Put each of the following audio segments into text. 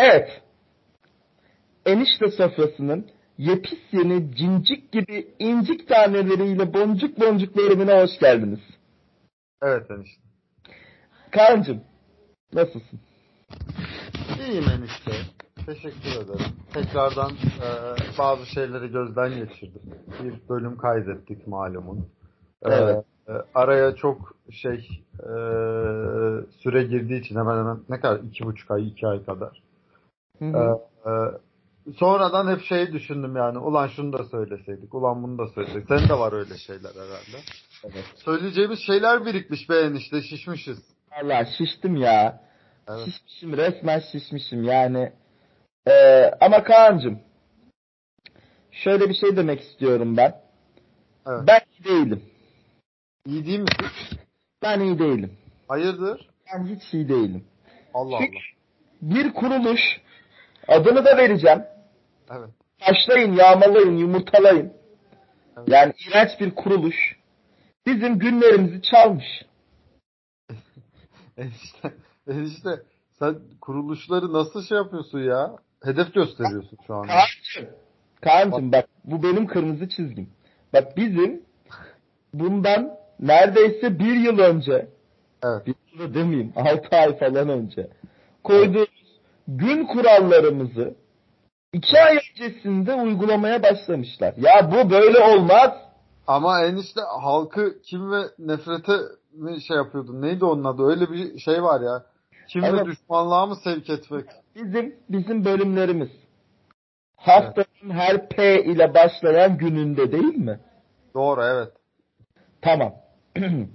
Evet. Enişte sofrasının yepis yeni cincik gibi incik taneleriyle boncuk boncuk bölümüne hoş geldiniz. Evet enişte. Kaan'cım nasılsın? İyiyim enişte. Teşekkür ederim. Tekrardan e, bazı şeyleri gözden geçirdim. Bir bölüm kaydettik malumun. E, Evet. e, araya çok şey e, süre girdiği için hemen hemen ne kadar iki buçuk ay iki ay kadar. Hı E, e, sonradan hep şey düşündüm yani ulan şunu da söyleseydik ulan bunu da söyleseydik. Senin de var öyle şeyler herhalde. Evet. Söyleyeceğimiz şeyler birikmiş be enişte şişmişiz. Valla şiştim ya. Evet. Şişmişim resmen şişmişim yani. Ee, ama Kaan'cım şöyle bir şey demek istiyorum ben. Evet. Ben iyi değilim. İyi değil misin? Ben iyi değilim. Hayırdır? Ben hiç iyi değilim. Allah Çünkü Allah. bir kuruluş adını da vereceğim. Evet. Taşlayın, yağmalayın, yumurtalayın. Evet. Yani iğrenç bir kuruluş. Bizim günlerimizi çalmış. Enişte, enişte sen kuruluşları nasıl şey yapıyorsun ya? Hedef gösteriyorsun şu anda. Kaan'cım. Kaan'cım bak bu benim kırmızı çizgim. Bak bizim bundan neredeyse bir yıl önce Evet. bir yıl demeyeyim altı ay falan önce koyduğumuz gün kurallarımızı iki ay öncesinde uygulamaya başlamışlar. Ya bu böyle olmaz. Ama enişte halkı kim ve nefrete mi şey yapıyordun? Neydi onun adı? Öyle bir şey var ya. Kim Evet. ve düşmanlığa mı sevk etmek? Bizim bizim bölümlerimiz haftanın her P ile başlayan gününde değil mi? Doğru evet. Tamam.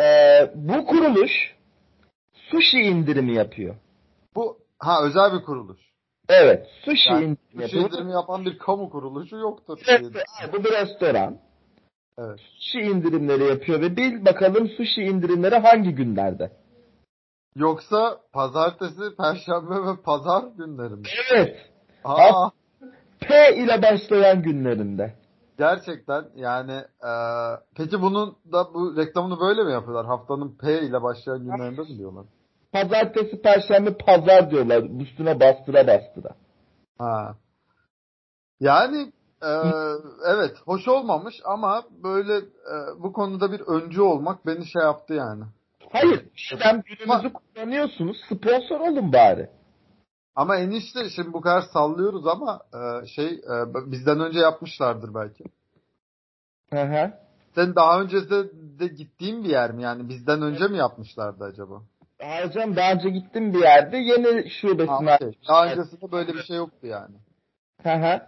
Ee, bu kuruluş sushi indirimi yapıyor. Bu ha özel bir kuruluş. Evet, sushi Yani yapıyor. indirimi yapan bir kamu kuruluşu yoktur. Evet, bu bir restoran. Evet. Sushi indirimleri yapıyor ve bil bakalım sushi indirimleri hangi günlerde? Yoksa pazartesi, perşembe ve pazar günleri mi? Evet, Aa, P ile başlayan günlerinde. gerçekten yani e, peki bunun da bu reklamını böyle mi yapıyorlar? Haftanın P ile başlayan günlerinde mi diyorlar? Pazartesi, perşembe, pazar diyorlar üstüne bastıra bastıra. Ha. Yani e, evet hoş olmamış ama böyle e, bu konuda bir öncü olmak beni şey yaptı yani. Hayır, madem gününüzü kullanıyorsunuz sponsor olun bari. Ama enişte şimdi bu kadar sallıyoruz ama e, şey e, bizden önce yapmışlardır belki. Hı hı. Sen daha önce de, de gittiğin bir yer mi yani bizden önce mi yapmışlardı acaba? Hocam daha önce gittim bir yerde yeni Ha, şubesine. okey. Daha öncesinde böyle bir şey yoktu yani. Hı hı.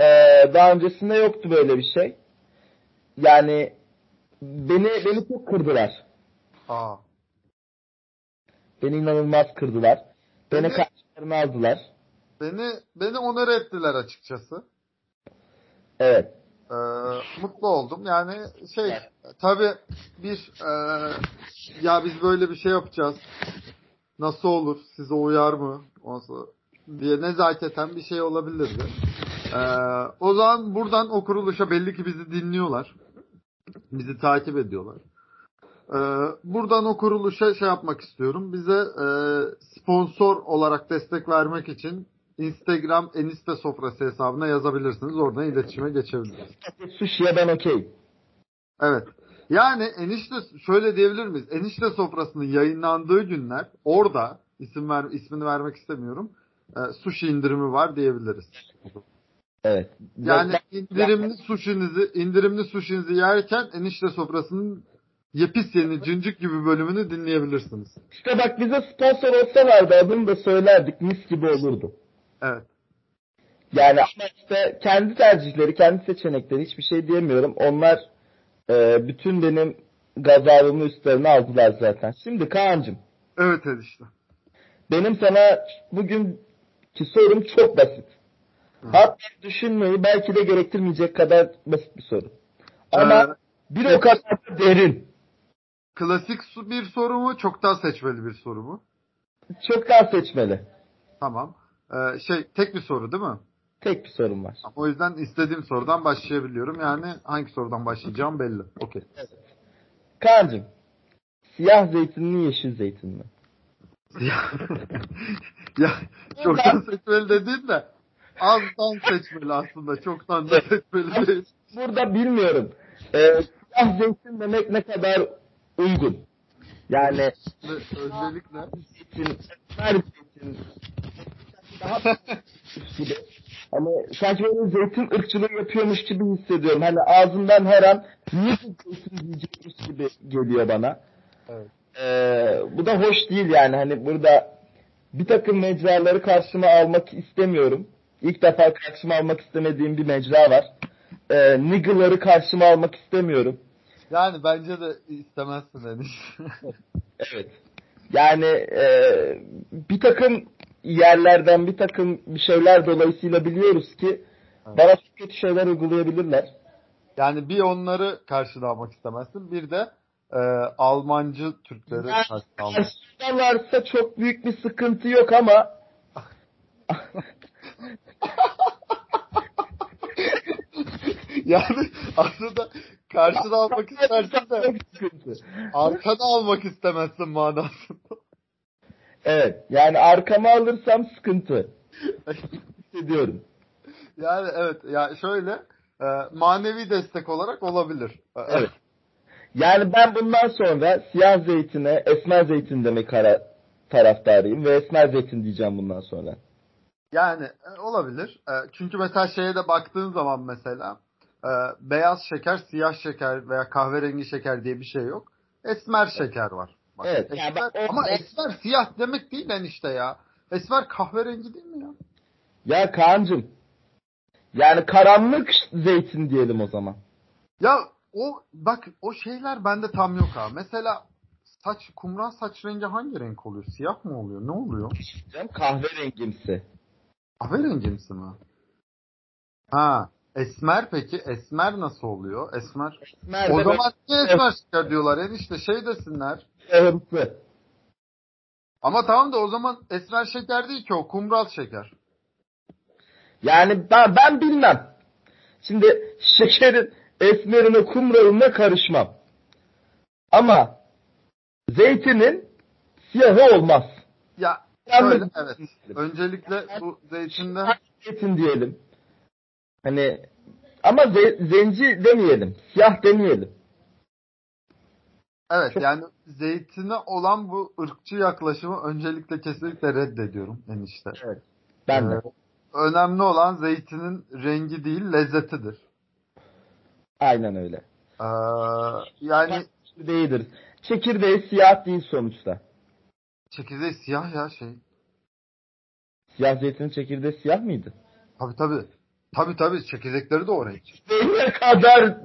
Ee, daha öncesinde yoktu böyle bir şey. Yani beni beni çok kırdılar. Aa. Beni inanılmaz kırdılar. Beni Beni- karşılarına aldılar. Beni beni onur ettiler açıkçası. Evet. Ee, mutlu oldum. Yani şey tabi bir e, ya biz böyle bir şey yapacağız. Nasıl olur? Size uyar mı? Sonra diye nezaketen bir şey olabilirdi. Ee, o zaman buradan o kuruluşa belli ki bizi dinliyorlar. Bizi takip ediyorlar. Ee, buradan o kuruluşa şey yapmak istiyorum. Bize e, sponsor olarak destek vermek için Instagram Eniste Sofrası hesabına yazabilirsiniz. Oradan iletişime geçebiliriz. Sushi'ye ben okey. Evet. Yani enişte şöyle diyebilir miyiz? Enişte sofrasının yayınlandığı günler orada isim ver ismini vermek istemiyorum. E, sushi indirimi var diyebiliriz. Evet. Yani indirimli sushinizi indirimli sushinizi yerken enişte sofrasının yepis yeni cıncık gibi bölümünü dinleyebilirsiniz. İşte bak bize sponsor olsalardı adını da söylerdik mis gibi olurdu. Evet. Yani ama işte kendi tercihleri, kendi seçenekleri hiçbir şey diyemiyorum. Onlar e, bütün benim gazabımı üstlerine aldılar zaten. Şimdi Kaan'cığım Evet enişte. benim sana bugünkü sorum çok basit. Hı. Hatta düşünmeyi belki de gerektirmeyecek kadar basit bir soru. Ama Ee, bir o kadar da derin. klasik bir soru mu? Çok daha seçmeli bir soru mu? Çok daha seçmeli. Tamam. Ee, şey tek bir soru değil mi? Tek bir sorum var. O yüzden istediğim sorudan başlayabiliyorum. Yani hangi sorudan başlayacağım belli. Okey. Kaan'cığım siyah zeytin mi yeşil zeytin mi? Ya çoktan seçmeli dediğin de azdan seçmeli aslında. Çoktan da seçmeli değil. Burada bilmiyorum. Ee, siyah zeytin demek ne kadar uygun. Yani Özellikle. zeytin, her zeytin gibi. Hani sanki böyle zeytin ırkçılığı yapıyormuş gibi hissediyorum. Hani ağzımdan her an niye zeytin diyecekmiş gibi geliyor bana. Evet. Ee, bu da hoş değil yani. Hani burada bir takım mecraları karşıma almak istemiyorum. İlk defa karşıma almak istemediğim bir mecra var. Ee, niggle'ları karşıma almak istemiyorum. Yani bence de istemezsin Deniz. Evet. Yani e, bir takım yerlerden bir takım bir şeyler dolayısıyla biliyoruz ki bana çok kötü şeyler uygulayabilirler. yani bir onları karşına almak istemezsin. Bir de e, Almancı Türkleri Yani karşına karşıdalarsa çok büyük bir sıkıntı yok ama yani aslında karşına almak istersin de arkana almak istemezsin manasında. Evet. Yani arkama alırsam sıkıntı. Hissediyorum. Yani evet ya şöyle e, manevi destek olarak olabilir. Evet. Yani ben bundan sonra siyah zeytine esmer zeytin demek kara taraftarıyım ve esmer zeytin diyeceğim bundan sonra. Yani e, olabilir. E, çünkü mesela şeye de baktığın zaman mesela e, beyaz şeker, siyah şeker veya kahverengi şeker diye bir şey yok. Esmer şeker var. Bak, Evet, esmer- bak o- ama esmer siyah demek değil enişte ya. Esmer kahverengi değil mi ya? Ya Kaan'cım. Yani karanlık zeytin diyelim o zaman. Ya o bak o şeyler bende tam yok ha. Mesela saç kumral saç rengi hangi renk oluyor? Siyah mı oluyor? Ne oluyor? Canım kahverengimsi. Kahverengimsi mi? Ha, esmer peki? Esmer nasıl oluyor? Esmer. Esmer O zaman niye esmer şeker diyorlar enişte şey desinler. Siyahımsı. Ama tamam da o zaman esmer şeker değil ki o kumral şeker. Yani ben, ben bilmem. Şimdi şekerin esmerine kumralına karışmam. Ama zeytinin siyahı olmaz. Ya şöyle evet. Öncelikle bu zeytinde Zeytin diyelim. Hani ama ze- zenci demeyelim. Siyah demeyelim. Evet yani zeytine olan bu ırkçı yaklaşımı öncelikle kesinlikle reddediyorum enişte. Ben de. Ee, Önemli olan zeytinin rengi değil lezzetidir. Aynen öyle. Ee, yani Değildir. Çekirdeği siyah değil sonuçta. çekirdeği siyah ya şey. Siyah zeytinin çekirdeği siyah mıydı? Tabi tabi. Tabi tabi çekirdekleri de o renk. Ne kadar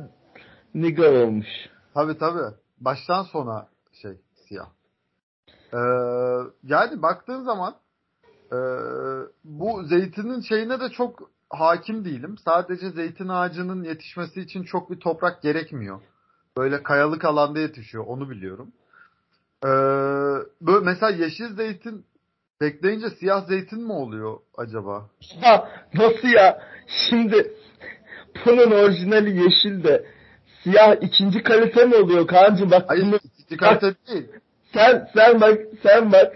nigga olmuş. Tabi tabi. Baştan sona şey siyah. Ee, yani baktığın zaman e, bu zeytinin şeyine de çok hakim değilim. Sadece zeytin ağacının yetişmesi için çok bir toprak gerekmiyor. Böyle kayalık alanda yetişiyor. Onu biliyorum. Ee, böyle mesela yeşil zeytin bekleyince siyah zeytin mi oluyor acaba? Ha, nasıl ya? Şimdi bunun orijinali yeşil de siyah ikinci kalite mi oluyor Kaan'cığım bak Hayır, bunu- ikinci kalite değil. sen sen bak sen bak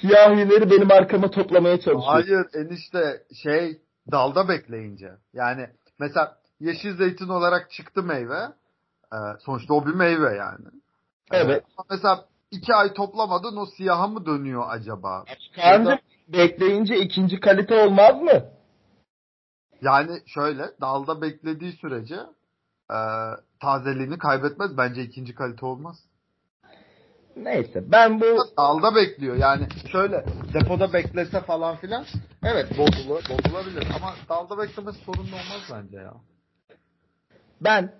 siyahileri benim arkama toplamaya çalışıyor. Hayır enişte şey dalda bekleyince. Yani mesela yeşil zeytin olarak çıktı meyve. Ee, sonuçta o bir meyve yani. Evet. Ama Mesela iki ay toplamadın o siyaha mı dönüyor acaba? Kaan'cığım bekleyince ikinci kalite olmaz mı? Yani şöyle dalda beklediği sürece e, tazeliğini kaybetmez. Bence ikinci kalite olmaz. Neyse ben bu Dalda bekliyor yani şöyle depoda beklese falan filan evet bozulu, bozulabilir ama dalda beklemesi sorunlu olmaz bence ya. ben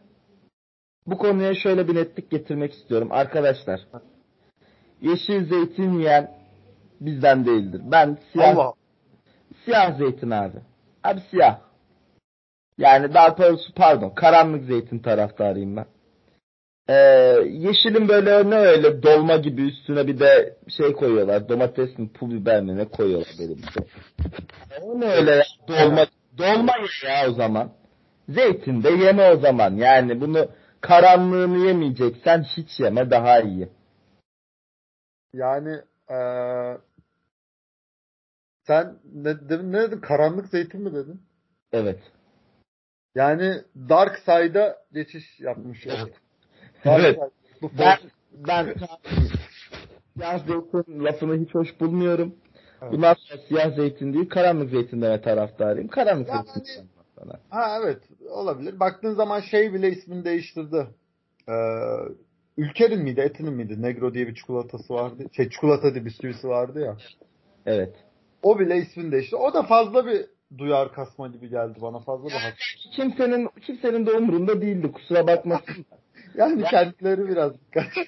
bu konuya şöyle bir netlik getirmek istiyorum arkadaşlar. Yeşil zeytin yiyen bizden değildir. Ben siyah Allah Siyah zeytin abi. Abi siyah. Yani daha doğrusu pardon karanlık zeytin taraftarıyım ben. Ee, yeşilin böyle ne öyle dolma gibi üstüne bir de şey koyuyorlar. Domates mi pul biber mi ne koyuyorlar böyle bir şey. O ne öyle ya? Dolma, dolma ya o zaman. Zeytin de yeme o zaman. Yani bunu karanlığını yemeyeceksen hiç yeme daha iyi. Yani eee Sen ne, ne dedin? Karanlık zeytin mi dedin? Evet. Yani Dark Side'a geçiş yapmış. Evet. Dark Evet. Side, Ben ben siyah zeytin lafını hiç hoş bulmuyorum. Evet. Bundan sonra siyah zeytin değil karanlık zeytin deme taraftarıyım. Karanlık Yani- zeytin sana. Ha evet olabilir. Baktığın zaman şey bile ismini değiştirdi. Ee, Ülker'in miydi, Etin'in miydi? Negro diye bir çikolatası vardı. Şey çikolata diye bisküvisi vardı ya. Evet. O bile ismini değiştirdi. O da fazla bir duyar kasma gibi geldi bana. Fazla bir hak. Kimsenin kimsenin de umurunda değildi kusura bakmasın. Yani kendileri biraz dikkat.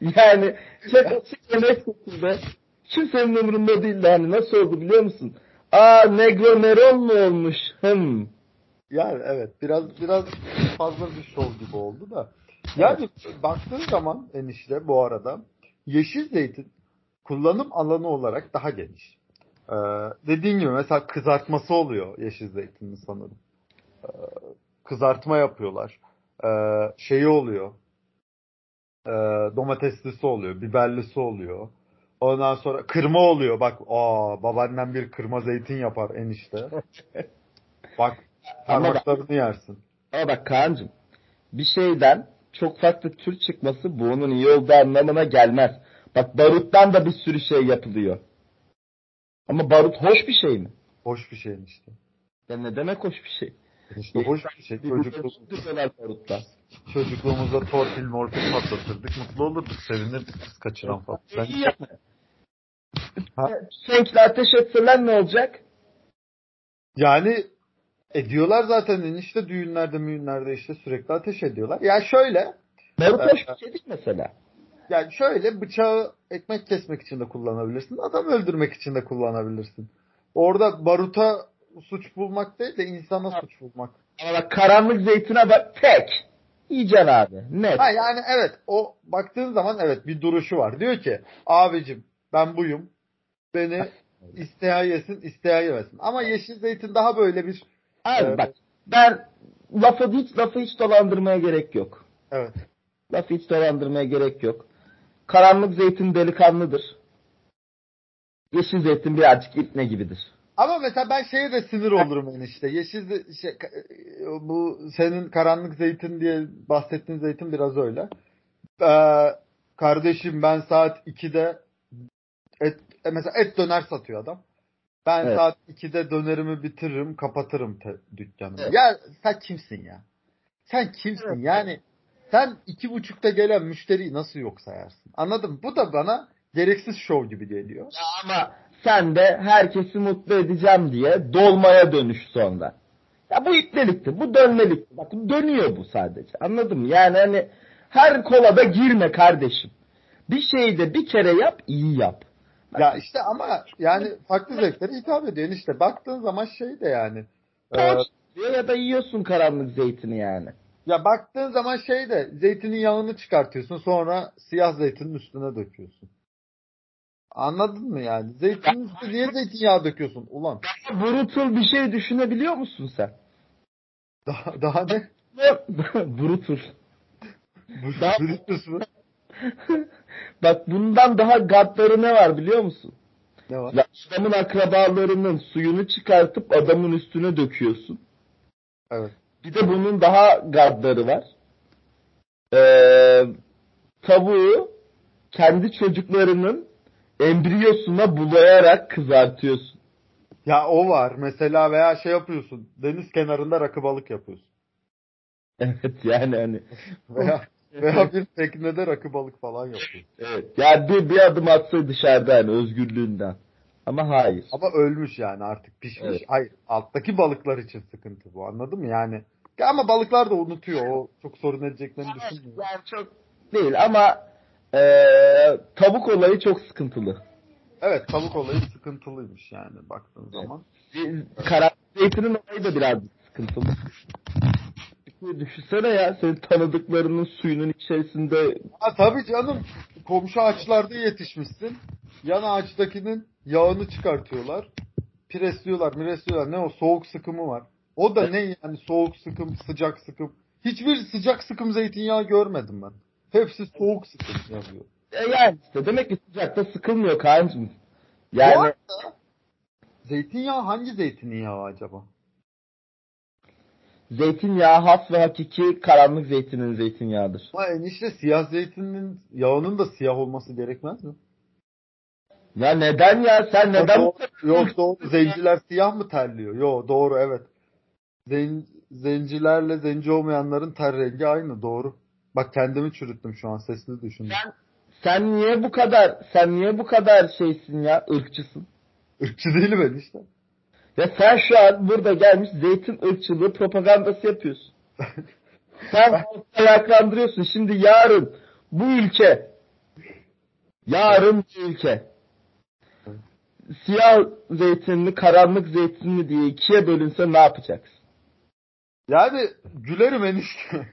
yani çok açık ve net şekilde kimsenin umurunda değildi. Hani nasıl oldu biliyor musun? Aa Negro Neron mu olmuş? Hım. Yani evet biraz biraz fazla bir şov gibi oldu da. Yani baktığın zaman enişte bu arada yeşil zeytin kullanım alanı olarak daha geniş. Ee, dediğin gibi mesela kızartması oluyor yeşil zeytinin sanırım. Ee, kızartma yapıyorlar. Ee, şeyi oluyor. Ee, domateslisi oluyor, biberlisi oluyor. Ondan sonra kırma oluyor. Bak, aa babaannem bir kırma zeytin yapar enişte. Bak parmaklarını yersin. Ama bak Kaan'cığım bir şeyden çok farklı tür çıkması bu onun iyi olduğu anlamına gelmez. Bak baruttan da bir sürü şey yapılıyor. Ama barut hoş bir şey mi? Hoş bir şey enişte. Ya ne demek hoş bir şey? İşte hoş bir şey. Çocukluğumuz, Diyorlar baruttan. çocukluğumuzda torpil morpil patlatırdık. Mutlu olurduk. Sevinirdik kaçıran falan. Sen, İyi yapma. Ha? Seninkiler ateş etseler ne olacak? yani ediyorlar zaten enişte düğünlerde müğünlerde işte sürekli ateş ediyorlar. Ya şöyle Barut hoş bir şey değil mesela. Yani şöyle bıçağı ekmek kesmek için de kullanabilirsin. Adam öldürmek için de kullanabilirsin. Orada baruta suç bulmak değil de insana suç bulmak. Ama bak karanlık zeytine bak tek. Yiyeceksin abi. Net. Ha yani evet o baktığın zaman evet bir duruşu var. Diyor ki abicim ben buyum. Beni isteyen yesin isteyen yemesin. Ama yeşil zeytin daha böyle bir Abi Evet. bak ben lafı hiç lafı hiç dolandırmaya gerek yok. evet. Lafı hiç dolandırmaya gerek yok. Karanlık zeytin delikanlıdır. Yeşil zeytin birazcık ipne gibidir. Ama mesela ben şeye de sinir olurum enişte. Yeşil ze- şey, ka- bu senin karanlık zeytin diye bahsettiğin zeytin biraz öyle. Ee, kardeşim ben saat 2'de et, e, mesela et döner satıyor adam. Ben Evet. saat 2'de dönerimi bitiririm, kapatırım te- dükkanımı. Evet. Ya sen kimsin ya? Sen kimsin? Yani sen iki buçukta gelen müşteriyi nasıl yok sayarsın? Anladın? Bu da bana gereksiz şov gibi geliyor. Ya ama sen de herkesi mutlu edeceğim diye dolmaya dönüş sonra. Ya bu ipnelikti, bu dönmelikti. Bak dönüyor bu sadece. Anladın mı? Yani hani her kola da girme kardeşim. Bir şeyi de bir kere yap, iyi yap. Ya işte ama yani farklı zevklere hitap ediyor. İşte baktığın zaman şey de yani. e, Poğaça diyor ya da yiyorsun karanlık zeytini yani. Ya baktığın zaman şey de zeytinin yağını çıkartıyorsun sonra siyah zeytinin üstüne döküyorsun. Anladın mı yani? Zeytinin üstüne niye zeytinyağı döküyorsun? Ulan Brutal bir şey düşünebiliyor musun sen? daha, daha ne? Brutal. Daha- Brutus mu? Bak bundan daha gaddarı ne var biliyor musun? Ne var? Ya adamın akrabalarının suyunu çıkartıp adamın üstüne döküyorsun. Evet. Bir de bunun daha gaddarı var. Ee, tavuğu kendi çocuklarının embriyosuna bulayarak kızartıyorsun. Ya o var. Mesela veya şey yapıyorsun. Deniz kenarında rakı balık yapıyorsun. Evet yani hani. Veya veya bir teknede rakı balık falan yapıyorsun. Evet. Ya bir, bir adım atsa dışarıda yani özgürlüğünden. Ama hayır. Ama ölmüş yani artık pişmiş. Evet. Hayır. Alttaki balıklar için sıkıntı bu. Anladın mı? Yani Ya ama balıklar da unutuyor. O çok sorun edeceklerini düşünmüyorum. Yani çok değil ama eee, tavuk olayı çok sıkıntılı. Evet tavuk olayı sıkıntılıymış yani baktığın zaman. Karar zeytinin olayı da biraz sıkıntılı. Düşünsene ya senin tanıdıklarının suyunun içerisinde Ha tabii canım. Komşu ağaçlarda yetişmişsin. Yan ağaçtakinin yağını çıkartıyorlar. Presliyorlar, miresliyorlar. Ne o? Soğuk sıkımı var. O da ne yani soğuk sıkım, sıcak sıkım. Hiçbir sıcak sıkım zeytinyağı görmedim ben. Hepsi soğuk sıkım yazıyor. E yani işte demek ki sıcakta sıkılmıyor Kaan'cığım. Yani zeytinyağı hangi zeytinyağı acaba? Zeytinyağı has ve hakiki karanlık zeytinin zeytinyağıdır. Ama enişte siyah zeytinin yağının da siyah olması gerekmez mi? Ya neden ya? Sen neden Yok, doğru, yok doğru. Zenciler siyah mı terliyor? Yok doğru evet. Zen, zencilerle zenci olmayanların ter rengi aynı doğru. Bak kendimi çürüttüm şu an sesli düşündüm. sen niye bu kadar sen niye bu kadar şeysin ya? ırkçısın. Irkçı değilim enişte. Ya sen şu an burada gelmiş zeytin ırkçılığı propagandası yapıyorsun. Sen halkı ayaklandırıyorsun. Şimdi yarın bu ülke yarın bu ülke siyah zeytinli, karanlık zeytinli diye ikiye bölünse ne yapacaksın? Yani gülerim enişte.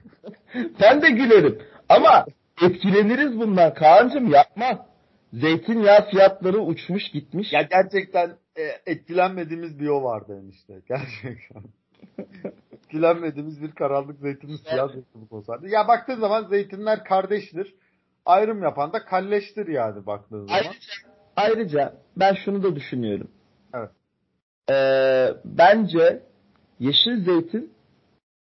Ben de gülerim. Ama etkileniriz bundan. Kaan'cım yapma. Zeytinyağı fiyatları uçmuş gitmiş. ya gerçekten etkilenmediğimiz bir o vardı enişte. Gerçekten. etkilenmediğimiz bir karanlık zeytinin siyah zeytinlik olsaydı. Ya baktığın zaman zeytinler kardeştir. Ayrım yapan da kalleştir yani baktığın zaman. Ayrıca, ayrıca ben şunu da düşünüyorum. Evet. Ee, bence yeşil zeytin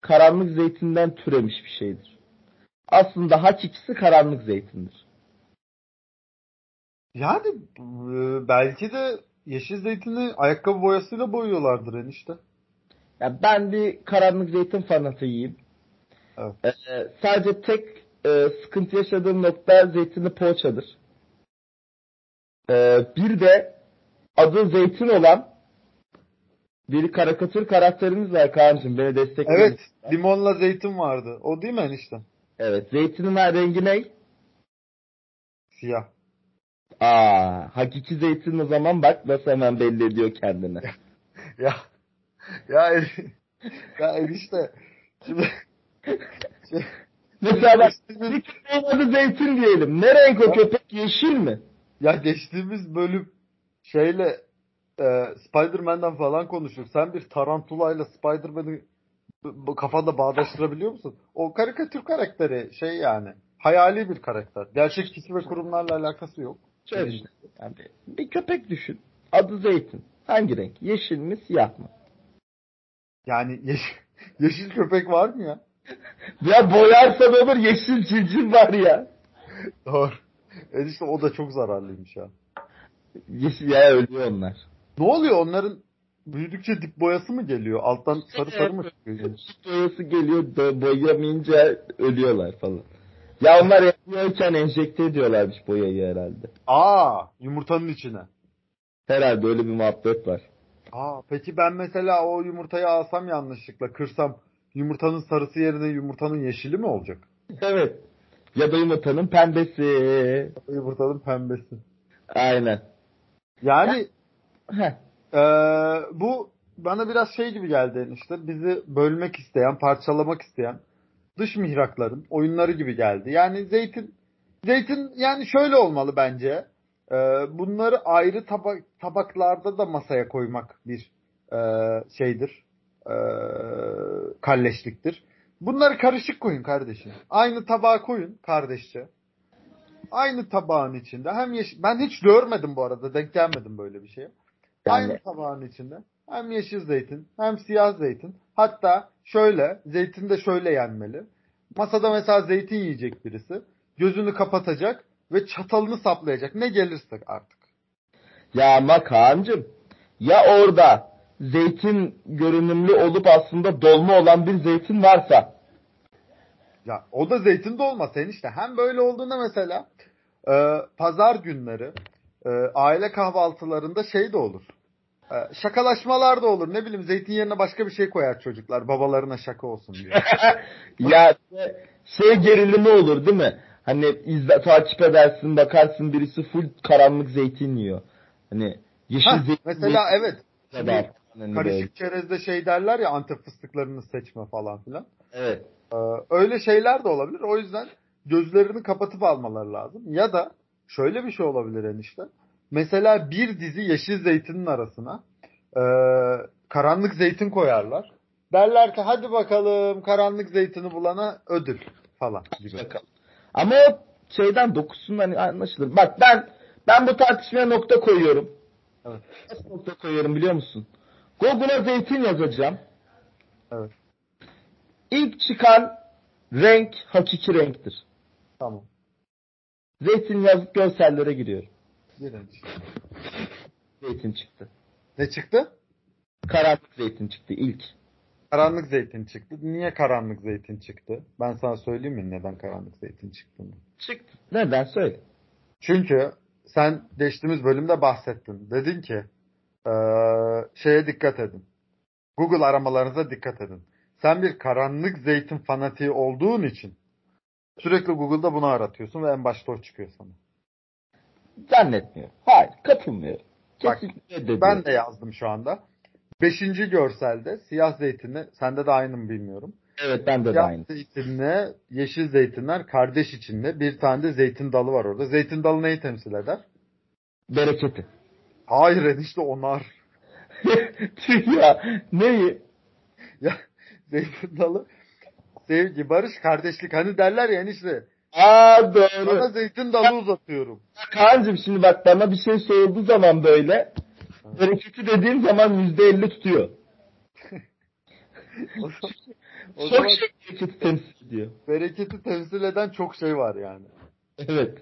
karanlık zeytinden türemiş bir şeydir. Aslında hakikisi karanlık zeytindir. Yani e, belki de yeşil zeytini ayakkabı boyasıyla boyuyorlardır enişte. Ya ben bir karanlık zeytin fanatıyım. Evet. Ee, sadece tek e, sıkıntı yaşadığım nokta zeytinli poğaçadır. Ee, bir de adı zeytin olan bir karikatür karakterimiz var Kaan'cığım. Beni destekleyin. Evet, limonla zeytin vardı. O değil mi enişte? Evet. Zeytinin rengi ne? Siyah. Aa, hakiki zeytin o zaman bak nasıl hemen belli ediyor kendini. Ya ya en- ya enişte şimdi şey, Mesela bak bir köpeğin adı zeytin diyelim. Ne renk o köpek? Yeşil mi? ya geçtiğimiz bölüm şeyle e, Spider-Man'den falan konuştuk. Sen bir tarantulayla Spider-Man'i kafanda bağdaştırabiliyor musun? O karikatür karakteri şey yani hayali bir karakter. Gerçek kişi ve kurumlarla alakası yok. Şöyle işte. Yani bir köpek düşün. Adı zeytin. Hangi renk? Yeşil mi siyah mı? Yani yeşil, yeşil köpek var mı ya? Ya boyarsan olur yeşil civciv var ya. Doğru. Enişte o da çok zararlıymış ya. Yeşil ya ölüyor onlar. Ne oluyor onların büyüdükçe dip boyası mı geliyor? Alttan sarı sarı mı çıkıyor? Süt boyası geliyor boyamayınca ölüyorlar falan. Ya onlar yapıyorken enjekte ediyorlarmış boyayı herhalde. Aa yumurtanın içine. Herhalde öyle bir muhabbet var. Aa peki ben mesela o yumurtayı alsam yanlışlıkla kırsam yumurtanın sarısı yerine yumurtanın yeşili mi olacak? Evet. Ya da yumurtanın pembesi. Yumurtanın pembesi. Aynen. Yani eee, bu bana biraz şey gibi geldi işte bizi bölmek isteyen, parçalamak isteyen dış mihrakların oyunları gibi geldi. Yani zeytin zeytin yani şöyle olmalı bence. Eee, bunları ayrı tabak tabaklarda da masaya koymak bir eee, şeydir. Eee, kalleşliktir. Bunları karışık koyun kardeşim. Aynı tabağa koyun kardeşçe. Aynı tabağın içinde hem yeşil ben hiç görmedim bu arada denk gelmedim böyle bir şeye. Aynı Yani tabağın içinde hem yeşil zeytin hem siyah zeytin. Hatta şöyle zeytin de şöyle yenmeli. Masada mesela zeytin yiyecek birisi. Gözünü kapatacak ve çatalını saplayacak. Ne gelirse artık. ya ama Kaan'cım ya orada zeytin görünümlü olup aslında dolma olan bir zeytin varsa Ya o da zeytin de olmaz enişte. Hem böyle olduğunda mesela e, pazar günleri e, aile kahvaltılarında şey de olur. E, şakalaşmalar da olur. Ne bileyim zeytin yerine başka bir şey koyar çocuklar. Babalarına şaka olsun diye. ya şey gerilimi olur değil mi? Hani izle, takip edersin bakarsın birisi full karanlık zeytin yiyor. Hani yeşil Hah, zeytin mesela evet. kadar. Hani karışık çerezde şey derler ya antep fıstıklarını seçme falan filan. Evet. Ee, öyle şeyler de olabilir. O yüzden gözlerini kapatıp almaları lazım. Ya da şöyle bir şey olabilir enişte. Mesela bir dizi yeşil zeytinin arasına e, karanlık zeytin koyarlar. Derler ki hadi bakalım karanlık zeytini bulana ödül falan gibi. Bakalım. Ama o şeyden dokusundan anlaşılır. Bak ben ben bu tartışmaya nokta koyuyorum. Evet. Nasıl nokta koyarım biliyor musun? Google'a zeytin yazacağım. Evet. İlk çıkan renk hakiki renktir. Tamam. Zeytin yazıp görsellere giriyorum. Birinci. Zeytin çıktı. Ne çıktı? Karanlık zeytin çıktı ilk. Karanlık zeytin çıktı. Niye karanlık zeytin çıktı? Ben sana söyleyeyim mi neden karanlık zeytin çıktığını? Çıktı. Neden söyle. Çünkü sen geçtiğimiz bölümde bahsettin. Dedin ki eee, şeye dikkat edin. Google aramalarınıza dikkat edin. Sen bir karanlık zeytin fanatiği olduğun için sürekli Google'da bunu aratıyorsun ve en başta o çıkıyor sana. Zannetmiyorum. Hayır katılmıyorum. Bak, Kesinlikle reddediyorum. Ben de yazdım şu anda. Beşinci görselde siyah zeytinli, sende de aynı mı bilmiyorum. Evet bende de Siyah aynı. zeytinle yeşil zeytinler kardeş içinde. Bir tane de zeytin dalı var orada. Zeytin dalı neyi temsil eder? Bereketi. Hayır enişte onar. Ya. Neyi? Ya zeytin dalı sevgi, barış, kardeşlik. Hani derler ya enişte. Aa doğru. Sana zeytin dalı uzatıyorum. Kaan'cığım şimdi bak bana bir şey sorulduğu zaman böyle bereketi dediğim zaman yüzde elli tutuyor. O zaman, o Çok zaman şey bereketi temsil ediyor. bereketi temsil eden çok şey var yani. Evet.